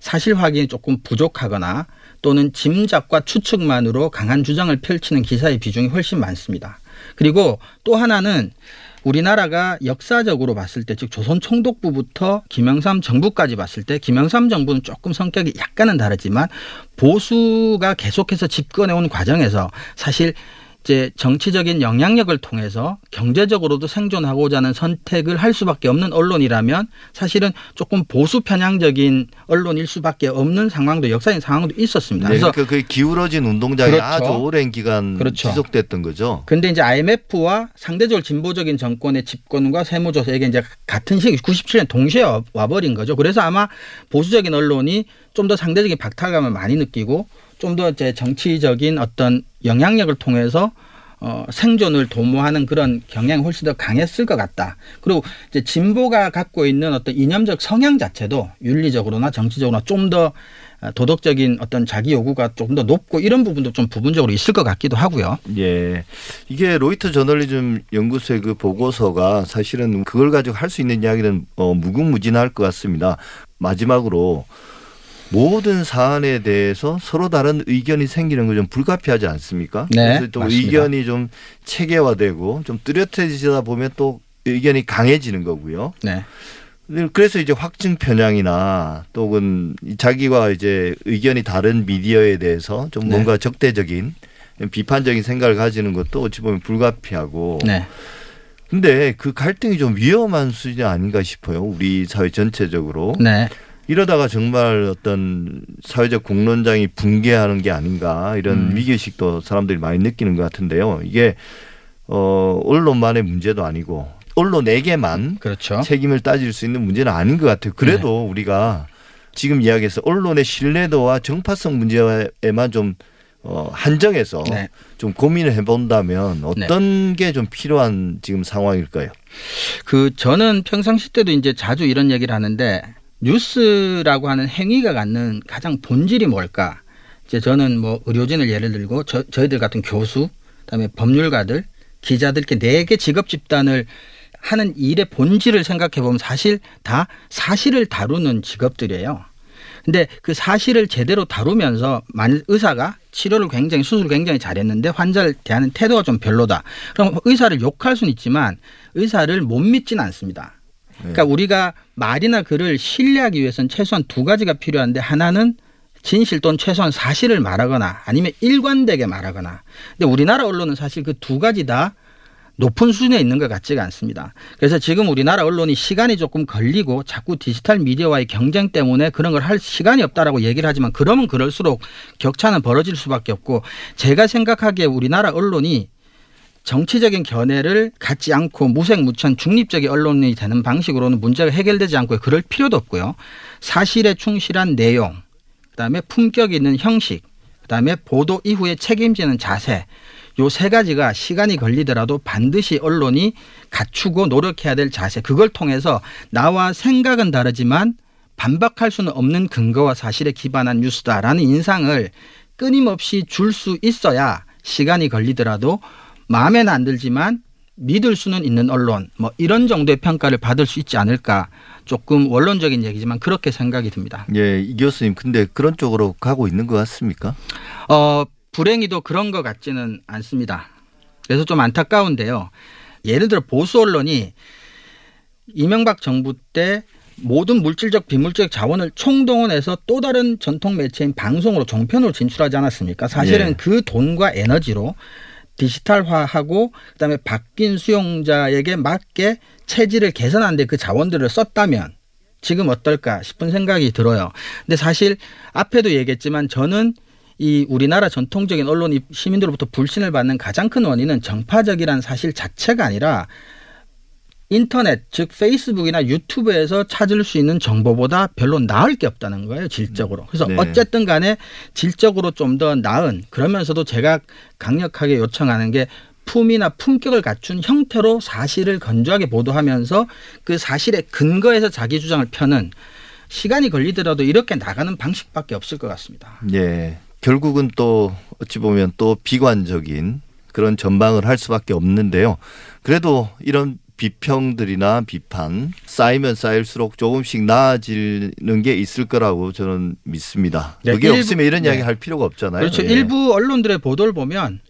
사실 확인이 조금 부족하거나 또는 짐작과 추측만으로 강한 주장을 펼치는 기사의 비중이 훨씬 많습니다. 그리고 또 하나는 우리나라가 역사적으로 봤을 때 즉 조선 총독부부터 김영삼 정부까지 봤을 때 김영삼 정부는 조금 성격이 약간은 다르지만 보수가 계속해서 집권해 온 과정에서 사실 이제 정치적인 영향력을 통해서 경제적으로도 생존하고자 하는 선택을 할 수밖에 없는 언론이라면 사실은 조금 보수 편향적인 언론일 수밖에 없는 상황도 역사적인 상황도 있었습니다. 네, 그래서 그러니까 그 기울어진 운동장이 그렇죠. 아주 오랜 기간 그렇죠. 지속됐던 거죠. 근데 이제 IMF와 상대적으로 진보적인 정권의 집권과 세무조사 이게 이제 같은 시기 97년 동시에 와- 와버린 거죠. 그래서 아마 보수적인 언론이 좀 더 상대적인 박탈감을 많이 느끼고 좀 더 이제 정치적인 어떤 영향력을 통해서 어, 생존을 도모하는 그런 경향이 훨씬 더 강했을 것 같다. 그리고 이제 진보가 갖고 있는 어떤 이념적 성향 자체도 윤리적으로나 정치적으로나 좀 더 도덕적인 어떤 자기 요구가 조금 더 높고 이런 부분도 좀 부분적으로 있을 것 같기도 하고요. 예. 이게 로이터 저널리즘 연구소의 그 보고서가 사실은 그걸 가지고 할 수 있는 이야기는 어, 무궁무진할 것 같습니다. 마지막으로 모든 사안에 대해서 서로 다른 의견이 생기는 거 좀 불가피하지 않습니까? 네, 그래서 또 맞습니다. 의견이 좀 체계화되고 좀 뚜렷해지다 보면 또 의견이 강해지는 거고요. 네. 그래서 이제 확증 편향이나 또는 자기와 이제 의견이 다른 미디어에 대해서 좀 네. 뭔가 적대적인 비판적인 생각을 가지는 것도 어찌 보면 불가피하고. 네. 근데 그 갈등이 좀 위험한 수준이 아닌가 싶어요. 우리 사회 전체적으로. 네. 이러다가 정말 어떤 사회적 공론장이 붕괴하는 게 아닌가 이런 음. 위기의식도 사람들이 많이 느끼는 것 같은데요. 이게 어 언론만의 문제도 아니고 언론에게만 그렇죠. 책임을 따질 수 있는 문제는 아닌 것 같아요. 그래도 네. 우리가 지금 이야기해서 언론의 신뢰도와 정파성 문제에만 좀 어, 한정해서 네. 좀 고민을 해본다면 어떤 게좀 필요한 지금 상황일까요? 그 저는 평상시 때도 이제 자주 이런 얘기를 하는데 뉴스라고 하는 행위가 갖는 가장 본질이 뭘까? 이제 저는 뭐 의료진을 예를 들고 저, 저희들 같은 교수, 그다음에 법률가들, 기자들 이렇게 네 개 직업 집단을 하는 일의 본질을 생각해 보면 사실 다 사실을 다루는 직업들이에요. 근데 그 사실을 제대로 다루면서 만일 의사가 치료를 굉장히 수술을 굉장히 잘했는데 환자를 대하는 태도가 좀 별로다. 그럼 의사를 욕할 수는 있지만 의사를 못 믿지는 않습니다. 그러니까 우리가 말이나 글을 신뢰하기 위해서는 최소한 두 가지가 필요한데 하나는 진실 또는 최소한 사실을 말하거나 아니면 일관되게 말하거나. 근데 우리나라 언론은 사실 그 두 가지 다 높은 수준에 있는 것 같지가 않습니다. 그래서 지금 우리나라 언론이 시간이 조금 걸리고 자꾸 디지털 미디어와의 경쟁 때문에 그런 걸 할 시간이 없다라고 얘기를 하지만 그러면 그럴수록 격차는 벌어질 수밖에 없고 제가 생각하기에 우리나라 언론이 정치적인 견해를 갖지 않고 무색무천 중립적인 언론이 되는 방식으로는 문제가 해결되지 않고 그럴 필요도 없고요. 사실에 충실한 내용, 그다음에 품격 있는 형식, 그다음에 보도 이후에 책임지는 자세. 요 세 가지가 시간이 걸리더라도 반드시 언론이 갖추고 노력해야 될 자세. 그걸 통해서 나와 생각은 다르지만 반박할 수는 없는 근거와 사실에 기반한 뉴스다라는 인상을 끊임없이 줄 수 있어야 시간이 걸리더라도 마음에는 안 들지만 믿을 수는 있는 언론 뭐 이런 정도의 평가를 받을 수 있지 않을까 조금 원론적인 얘기지만 그렇게 생각이 듭니다. 예, 이 교수님 근데 그런 쪽으로 가고 있는 것 같습니까? 어 불행히도 그런 것 같지는 않습니다. 그래서 좀 안타까운데요. 예를 들어 보수 언론이 이명박 정부 때 모든 물질적 비물질적 자원을 총동원해서 또 다른 전통 매체인 방송으로 종편으로 진출하지 않았습니까? 사실은 예. 그 돈과 에너지로 디지털화하고 그다음에 바뀐 수용자에게 맞게 체질을 개선하는데 그 자원들을 썼다면 지금 어떨까 싶은 생각이 들어요. 근데 사실 앞에도 얘기했지만 저는 이 우리나라 전통적인 언론이 시민들로부터 불신을 받는 가장 큰 원인은 정파적이라는 사실 자체가 아니라 인터넷 즉 페이스북이나 유튜브에서 찾을 수 있는 정보보다 별로 나을 게 없다는 거예요 질적으로 그래서 네. 어쨌든 간에 질적으로 좀 더 나은 그러면서도 제가 강력하게 요청하는 게 품이나 품격을 갖춘 형태로 사실을 건조하게 보도하면서 그 사실의 근거에서 자기 주장을 펴는 시간이 걸리더라도 이렇게 나가는 방식밖에 없을 것 같습니다. 예. 결국은 또 어찌 보면 또 비관적인 그런 전망을 할 수밖에 없는데요. 그래도 이런 비평들이나 비판 쌓이면 쌓일수록 조금씩 나아지는 게 있을 거라고 저는 믿습니다. 네, 그게 일부- 없으면 이런 네. 이야기 할 필요가 없잖아요. 그렇죠. 예. 일부 언론들의 보도를 보면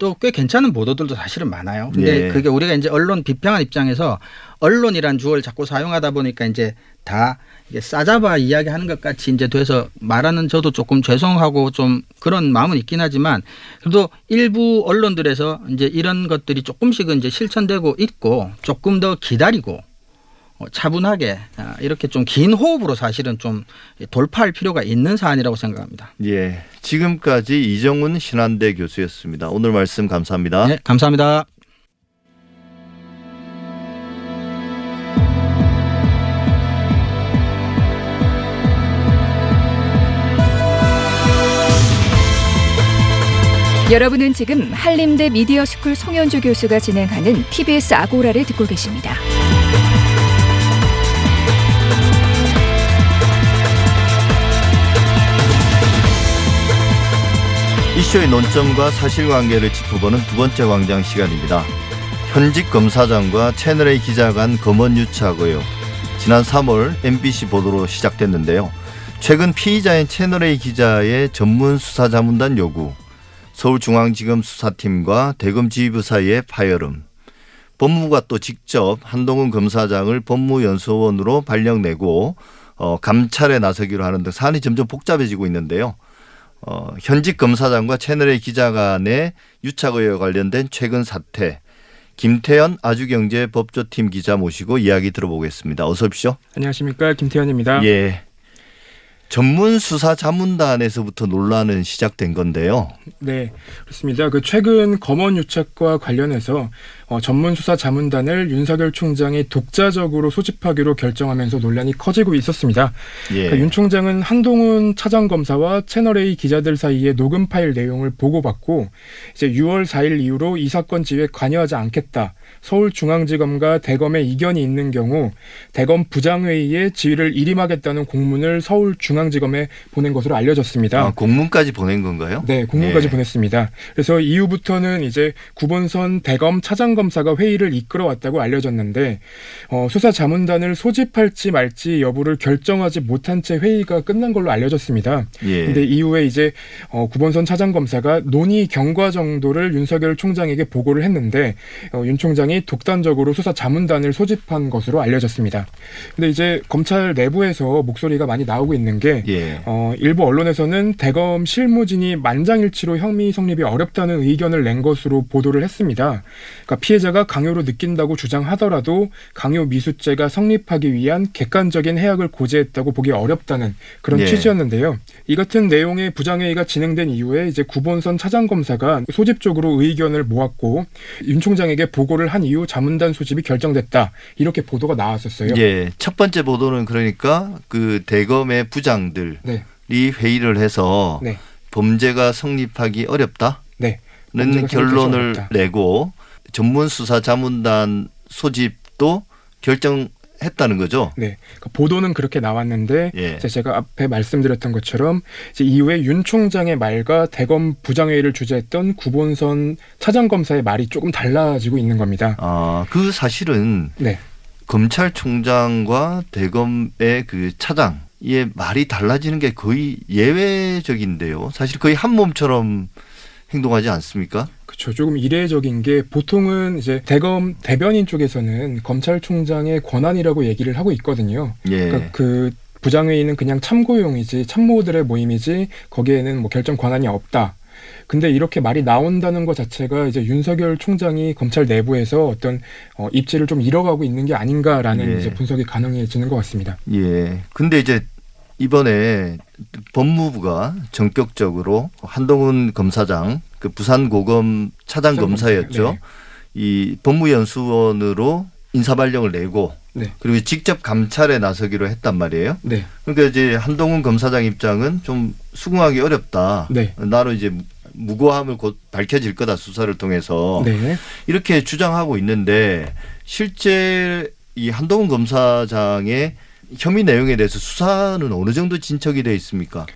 또 꽤 괜찮은 보도들도 사실은 많아요. 근데 예. 그게 우리가 이제 언론 비평한 입장에서 언론이란 주어를 자꾸 사용하다 보니까 이제 다 이게 싸잡아 이야기하는 것 같이 이제 돼서 말하는 저도 조금 죄송하고 좀 그런 마음은 있긴 하지만 그래도 일부 언론들에서 이제 이런 것들이 조금씩은 이제 실천되고 있고 조금 더 기다리고 어, 차분하게 아, 이렇게 좀 긴 호흡으로 사실은 좀 돌파할 필요가 있는 사안이라고 생각합니다. 예. 지금까지 이정훈 신한대 교수였습니다. 오늘 말씀 감사합니다. 네, 감사합니다. 여러분은 지금 한림대 미디어스쿨 송현주 교수가 진행하는 TBS 아고라를 듣고 계십니다. 이슈의 논점과 사실관계를 짚어보는 두 번째 광장 시간입니다. 현직 검사장과 채널A 기자 간 검언 유착 의혹. 지난 3월 MBC 보도로 시작됐는데요. 최근 피의자인 채널A 기자의 전문 수사자문단 요구, 서울중앙지검 수사팀과 대검 지휘부 사이의 파열음, 법무부가 또 직접 한동훈 검사장을 법무연수원으로 발령내고 어, 감찰에 나서기로 하는 등 사안이 점점 복잡해지고 있는데요. 어, 현직 검사장과 채널의 기자 간의 유착 의혹 관련된 최근 사태 김태현 아주경제 법조팀 기자 모시고 이야기 들어보겠습니다. 어서 오십시오. 안녕하십니까 김태현입니다. 예. 전문 수사 자문단에서부터 논란은 시작된 건데요. 네 그렇습니다. 그 최근 검언 유착과 관련해서 어, 전문 수사 자문단을 윤석열 총장이 독자적으로 소집하기로 결정하면서 논란이 커지고 있었습니다. 예. 그러니까 윤 총장은 한동훈 차장 검사와 채널 A 기자들 사이의 녹음 파일 내용을 보고받고 이제 6월 4일 이후로 이 사건 지휘에 관여하지 않겠다. 서울중앙지검과 대검의 이견이 있는 경우 대검 부장회의에 지휘를 일임하겠다는 공문을 서울중앙지검에 보낸 것으로 알려졌습니다. 아, 공문까지 보낸 건가요? 네, 공문까지 예. 보냈습니다. 그래서 이후부터는 이제 구본선 대검 차장검사가 회의를 이끌어왔다고 알려졌는데 어, 수사 자문단을 소집할지 말지 여부를 결정하지 못한 채 회의가 끝난 걸로 알려졌습니다. 예. 근데 이후에 이제 어, 구본선 차장검사가 논의 경과 정도를 윤석열 총장에게 보고를 했는데 어, 윤 총장 이 독단적으로 수사 자문단을 소집한 것으로 알려졌습니다. 근데 이제 검찰 내부에서 목소리가 많이 나오고 있는 게 예. 어, 일부 언론에서는 대검 실무진이 만장일치로 혐의 성립이 어렵다는 의견을 낸 것으로 보도를 했습니다. 그러니까 피해자가 강요로 느낀다고 주장하더라도 강요 미수죄가 성립하기 위한 객관적인 해악을 고지했다고 보기 어렵다는 그런 예. 취지였는데요. 이 같은 내용의 부장회의가 진행된 이후에 이제 구본선 차장검사가 소집적으로 의견을 모았고 윤 총장에게 보고를 한 이후 자문단 소집이 결정됐다. 이렇게 보도가 나왔었어요. 예. 첫 번째 보도는 그러니까 그 대검의 부장들이 네. 회의를 해서 네. 범죄가 성립하기 어렵다. 네. 는 결론을. 내고 전문 수사 자문단 소집도 결정 했다는 거죠. 네, 그러니까 보도는 그렇게 나왔는데 예. 이제 제가 앞에 말씀드렸던 것처럼 이제 이후에 윤 총장의 말과 대검 부장회의를 주재했던 구본선 차장 검사의 말이 조금 달라지고 있는 겁니다. 아, 그 사실은 네, 검찰총장과 대검의 그 차장의 말이 달라지는 게 거의 예외적인데요. 사실 거의 한 몸처럼 행동하지 않습니까? 그렇죠. 조금 이례적인 게 보통은 이제 대검 대변인 쪽에서는 검찰총장의 권한이라고 얘기를 하고 있거든요. 예. 그러니까 그 부장회의는 그냥 참고용이지 참모들의 모임이지 거기에는 뭐 결정 권한이 없다. 근데 이렇게 말이 나온다는 것 자체가 이제 윤석열 총장이 검찰 내부에서 어떤 어, 입지를 좀 잃어가고 있는 게 아닌가라는 예. 이제 분석이 가능해지는 것 같습니다. 예. 근데 이제 이번에 법무부가 전격적으로 한동훈 검사장 그 부산 고검 차장 검사였죠. 네. 이 법무연수원으로 인사발령을 내고 네. 그리고 직접 감찰에 나서기로 했단 말이에요. 네, 그러니까 이제 한동훈 검사장 입장은 좀 수긍하기 어렵다. 네. 나로 이제 무고함을 곧 밝혀질 거다 수사를 통해서 네. 이렇게 주장하고 있는데 실제 이 한동훈 검사장의 혐의 내용에 대해서 수사는 어느 정도 진척이 돼 있습니까?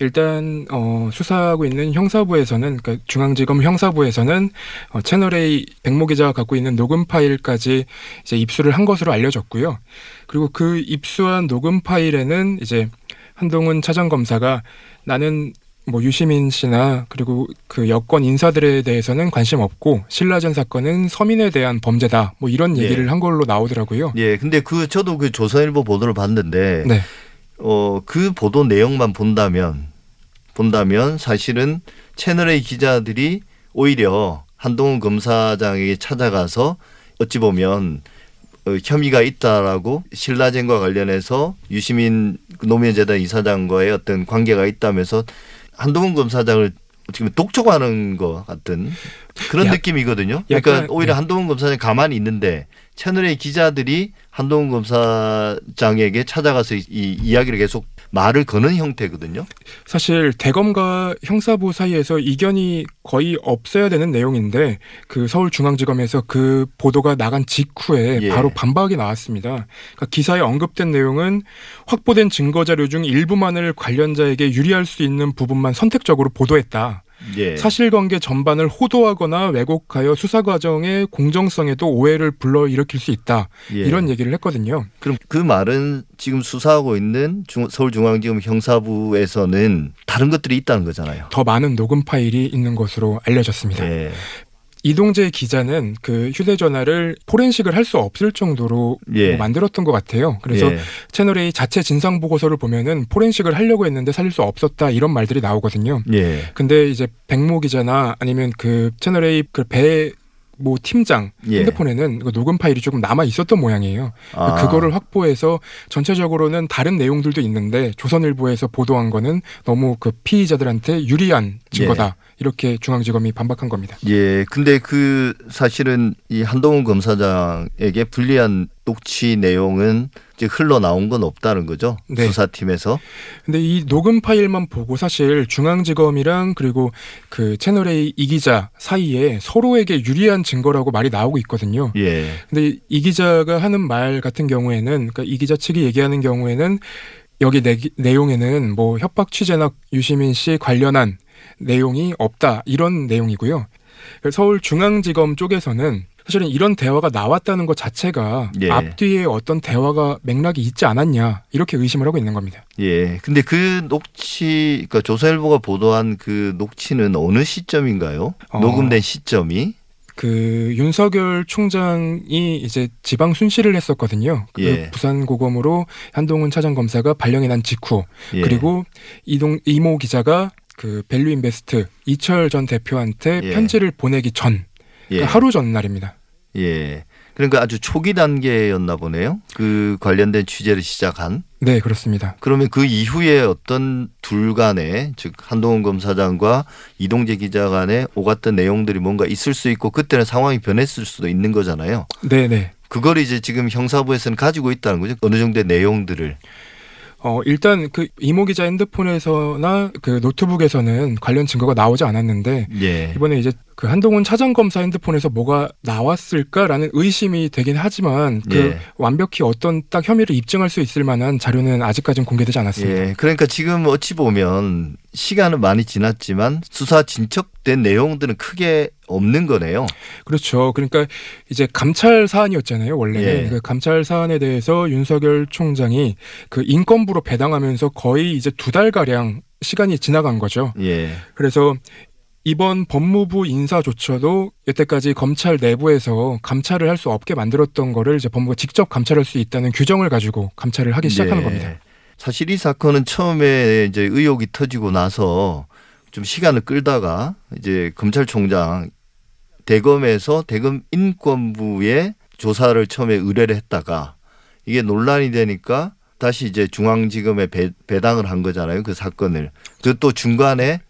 일단 어, 수사하고 있는 형사부에서는 그러니까 중앙지검 형사부에서는 어, 채널 A 백모 기자가 갖고 있는 녹음 파일까지 이제 입수를 한 것으로 알려졌고요. 그리고 그 입수한 녹음 파일에는 이제 한동훈 차장 검사가 나는 뭐 유시민 씨나 그리고 그 여권 인사들에 대해서는 관심 없고 신라전 사건은 서민에 대한 범죄다 뭐 이런 예. 얘기를 한 걸로 나오더라고요. 예, 근데 그 저도 그 조선일보 보도를 봤는데 네. 어, 그 보도 내용만 본다면 본다면 사실은 채널A 기자들이 오히려 한동훈 검사장에게 찾아가서 어찌 보면 어, 혐의가 있다라고 신라젠과 관련해서 유시민 노무현재단 이사장과의 어떤 관계가 있다면서 한동훈 검사장을 어떻게 보면 독촉하는 것 같은 그런 약- 느낌이거든요. 그러니까 약간, 오히려 네. 한동훈 검사장 가만히 있는데 채널의 기자들이 한동훈 검사장에게 찾아가서 이, 이 이야기를 계속 말을 거는 형태거든요. 사실 대검과 형사부 사이에서 이견이 거의 없어야 되는 내용인데 그 서울중앙지검에서 그 보도가 나간 직후에 예. 바로 반박이 나왔습니다. 그러니까 기사에 언급된 내용은 확보된 증거 자료 중 일부만을 관련자에게 유리할 수 있는 부분만 선택적으로 보도했다. 예. 사실관계 전반을 호도하거나 왜곡하여 수사 과정의 공정성에도 오해를 불러일으킬 수 있다. 예. 이런 얘기를 했거든요. 그럼 그 말은 지금 수사하고 있는 중- 서울중앙지검 형사부에서는 다른 것들이 있다는 거잖아요. 더 많은 녹음 파일이 있는 것으로 알려졌습니다. 예. 이동재 기자는 그 휴대전화를 포렌식을 할 수 없을 정도로 예. 뭐 만들었던 것 같아요. 그래서 예. 채널A 자체 진상 보고서를 보면은 포렌식을 하려고 했는데 살릴 수 없었다 이런 말들이 나오거든요. 예. 근데 이제 백모 기자나 아니면 그 채널A 그배 모 팀장 예. 핸드폰에는 그 녹음 파일이 조금 남아 있었던 모양이에요. 아. 그거를 확보해서 전체적으로는 다른 내용들도 있는데 조선일보에서 보도한 거는 너무 그 피의자들한테 유리한 증거다. 이렇게 중앙지검이 반박한 겁니다. 예, 근데 그 사실은 이 한동훈 검사장에게 불리한 녹취 내용은 흘러나온 건 없다는 거죠. 네. 수사팀에서. 근데 이 녹음 파일만 보고 사실 중앙지검이랑 그리고 그 채널A 이 기자 사이에 서로에게 유리한 증거라고 말이 나오고 있거든요. 예. 근데 이 기자가 하는 말 같은 경우에는 그러니까 이 기자 측이 얘기하는 경우에는 여기 내, 내용에는 뭐 협박 취재나 유시민 씨 관련한 내용이 없다 이런 내용이고요. 서울중앙지검 쪽에서는 사실은 이런 대화가 나왔다는 것 자체가 예. 앞뒤에 어떤 대화가 맥락이 있지 않았냐 이렇게 의심을 하고 있는 겁니다. 예. 근데 그 녹취, 그러니까 조선일보가 보도한 그 녹취는 어느 시점인가요? 어. 녹음된 시점이? 그 윤석열 총장이 이제 지방 순시를 했었거든요. 그 예. 부산 고검으로 한동훈 차장 검사가 발령이 난 직후 예. 그리고 이동 이모 기자가 그 밸류 인베스트 이철 전 대표한테 예. 편지를 보내기 전 예. 그러니까 하루 전 날입니다. 예. 그러니까 아주 초기 단계였나 보네요. 그 관련된 취재를 시작한. 네, 그렇습니다. 그러면 그 이후에 어떤 둘 간에 즉 한동훈 검사장과 이동재 기자 간에 오갔던 내용들이 뭔가 있을 수 있고 그때는 상황이 변했을 수도 있는 거잖아요. 네, 네. 그걸 이제 지금 형사부에서는 가지고 있다는 거죠. 어느 정도의 내용들을. 어, 일단 그 이모 기자 핸드폰에서나 그 노트북에서는 관련 증거가 나오지 않았는데 예. 이번에 이제 그 한동훈 차장 검사 핸드폰에서 뭐가 나왔을까라는 의심이 되긴 하지만 그 예. 완벽히 어떤 딱 혐의를 입증할 수 있을 만한 자료는 아직까지는 공개되지 않았습니다. 예. 그러니까 지금 어찌 보면 시간은 많이 지났지만 수사 진척된 내용들은 크게 없는 거네요. 그렇죠. 그러니까 이제 감찰 사안이었잖아요. 원래는 예. 그 감찰 사안에 대해서 윤석열 총장이 그 인권부로 배당하면서 거의 이제 두 달 가량 시간이 지나간 거죠. 예. 그래서 이번 법무부 인사조처도 여태까지 검찰 내부에서 감찰을 할 수 없게 만들었던 거를 이제 법무부가 직접 감찰할 수 있다는 규정을 가지고 감찰을 하기 시작하는 네. 겁니다. 사실 이 사건은 처음에 이제 의혹이 터지고 나서 좀 시간을 끌다가 이제 검찰총장 대검에서 대검 인권부에 조사를 처음에 의뢰를 했다가 이게 논란이 되니까 다시 이제 중앙지검에 배, 배당을 한 거잖아요. 그 사건을. 그 또 중간에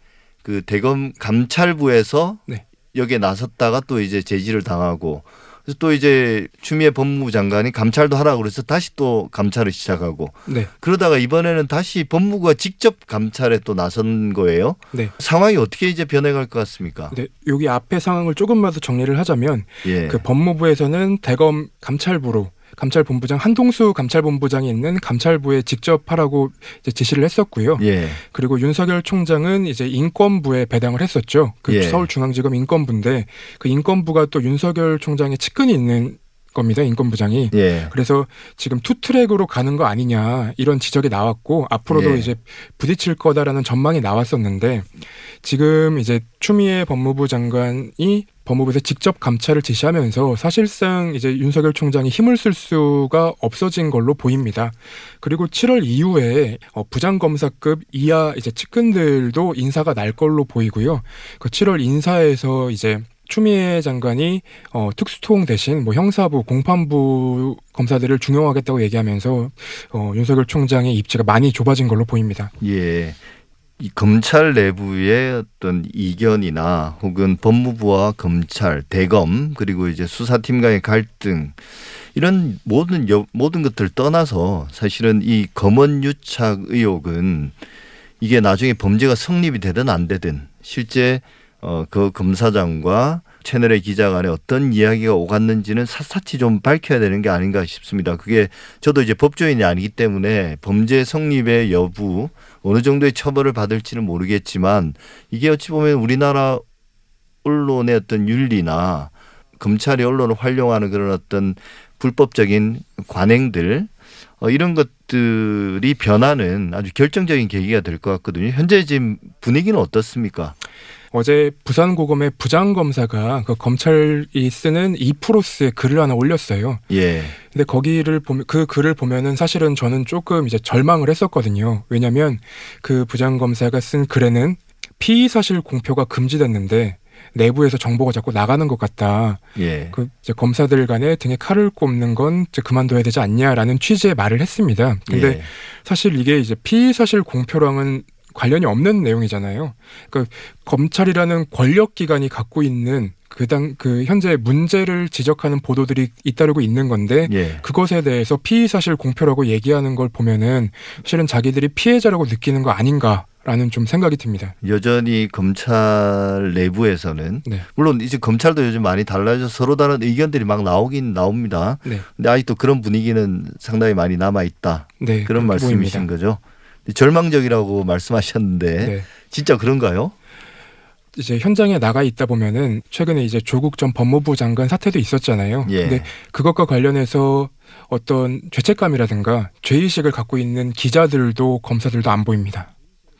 그 대검 감찰부에서 네. 여기에 나섰다가 또 이제 제지를 당하고 그래서 또 이제 추미애 법무부 장관이 감찰도 하라고 그래서 다시 또 감찰을 시작하고 네, 그러다가 이번에는 다시 법무부가 직접 감찰에 또 나선 거예요. 네. 상황이 어떻게 이제 변해갈 것 같습니까? 근데 여기 앞에 상황을 조금만 더 정리를 하자면 예. 그 법무부에서는 대검 감찰부로 감찰본부장 한동수 감찰본부장이 있는 감찰부에 직접 하라고 이제 지시를 했었고요. 예. 그리고 윤석열 총장은 이제 인권부에 배당을 했었죠. 그 예. 서울중앙지검 인권부인데 그 인권부가 또 윤석열 총장의 측근이 있는 겁니다. 인권부장이. 예. 그래서 지금 투트랙으로 가는 거 아니냐 이런 지적이 나왔고 앞으로도 예. 이제 부딪힐 거다라는 전망이 나왔었는데 지금 이제 추미애 법무부 장관이 법무부에서 직접 감찰을 지시하면서 사실상 이제 윤석열 총장이 힘을 쓸 수가 없어진 걸로 보입니다. 그리고 7월 이후에 어, 부장검사급 이하 이제 측근들도 인사가 날 걸로 보이고요. 그 7월 인사에서 이제 추미애 장관이 어, 특수통 대신 뭐 형사부, 공판부 검사들을 중용하겠다고 얘기하면서 어, 윤석열 총장의 입지가 많이 좁아진 걸로 보입니다. 예. 이 검찰 내부의 어떤 이견이나 혹은 법무부와 검찰, 대검 그리고 이제 수사팀 간의 갈등 이런 모든 여, 모든 것들 떠나서 사실은 이 검언 유착 의혹은 이게 나중에 범죄가 성립이 되든 안 되든 실제 어, 그 검사장과 채널의 기자 간에 어떤 이야기가 오갔는지는 샅샅이 좀 밝혀야 되는 게 아닌가 싶습니다. 그게 저도 이제 법조인이 아니기 때문에 범죄 성립의 여부 어느 정도의 처벌을 받을지는 모르겠지만 이게 어찌 보면 우리나라 언론의 어떤 윤리나 검찰이 언론을 활용하는 그런 어떤 불법적인 관행들 어, 이런 것들이 변하는 아주 결정적인 계기가 될 것 같거든요. 현재 지금 분위기는 어떻습니까? 어제 부산고검의 부장검사가 그 검찰이 쓰는 이프로스의 글을 하나 올렸어요. 예, 근데 거기를 보면 그 글을 보면은 사실은 저는 조금 이제 절망을 했었거든요. 왜냐하면 그 부장검사가 쓴 글에는 피의 사실 공표가 금지됐는데 내부에서 정보가 자꾸 나가는 것 같다. 예, 그 이제 검사들 간에 등에 칼을 꼽는 건 이제 그만둬야 되지 않냐라는 취지의 말을 했습니다. 근데 예. 사실 이게 이제 피의 사실 공표랑은 관련이 없는 내용이잖아요. 그러니까 검찰이라는 권력 기관이 갖고 있는 그 당 그 현재 문제를 지적하는 보도들이 잇따르고 있는 건데 예. 그것에 대해서 피의 사실 공표라고 얘기하는 걸 보면은 실은 자기들이 피해자라고 느끼는 거 아닌가 라는 좀 생각이 듭니다. 여전히 검찰 내부에서는 네. 물론 이제 검찰도 요즘 많이 달라져 서 서로 다른 의견들이 막 나오긴 나옵니다. 네. 근데 아직도 그런 분위기는 상당히 많이 남아 있다. 네. 그런 말씀이신 보입니다. 거죠. 절망적이라고 말씀하셨는데 네. 진짜 그런가요? 이제 현장에 나가 있다 보면은 최근에 이제 조국 전 법무부 장관 사태도 있었잖아요. 예. 근데 그것과 관련해서 어떤 죄책감이라든가 죄의식을 갖고 있는 기자들도 검사들도 안 보입니다.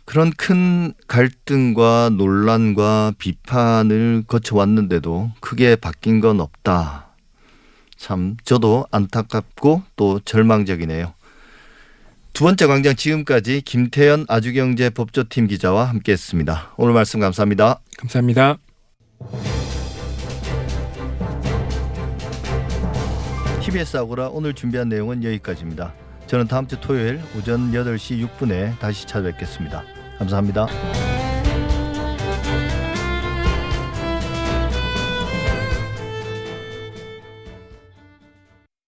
그런 큰 갈등과 논란과 비판을 거쳐왔는데도 크게 바뀐 건 없다. 참 저도 안타깝고 또 절망적이네요. 두 번째 광장 지금까지 김태현 아주경제 법조팀 기자와 함께했습니다. 오늘 말씀 감사합니다. 감사합니다. TBS 아고라 오늘 준비한 내용은 여기까지입니다. 저는 다음 주 토요일 오전 8시 6분에 다시 찾아뵙겠습니다. 감사합니다.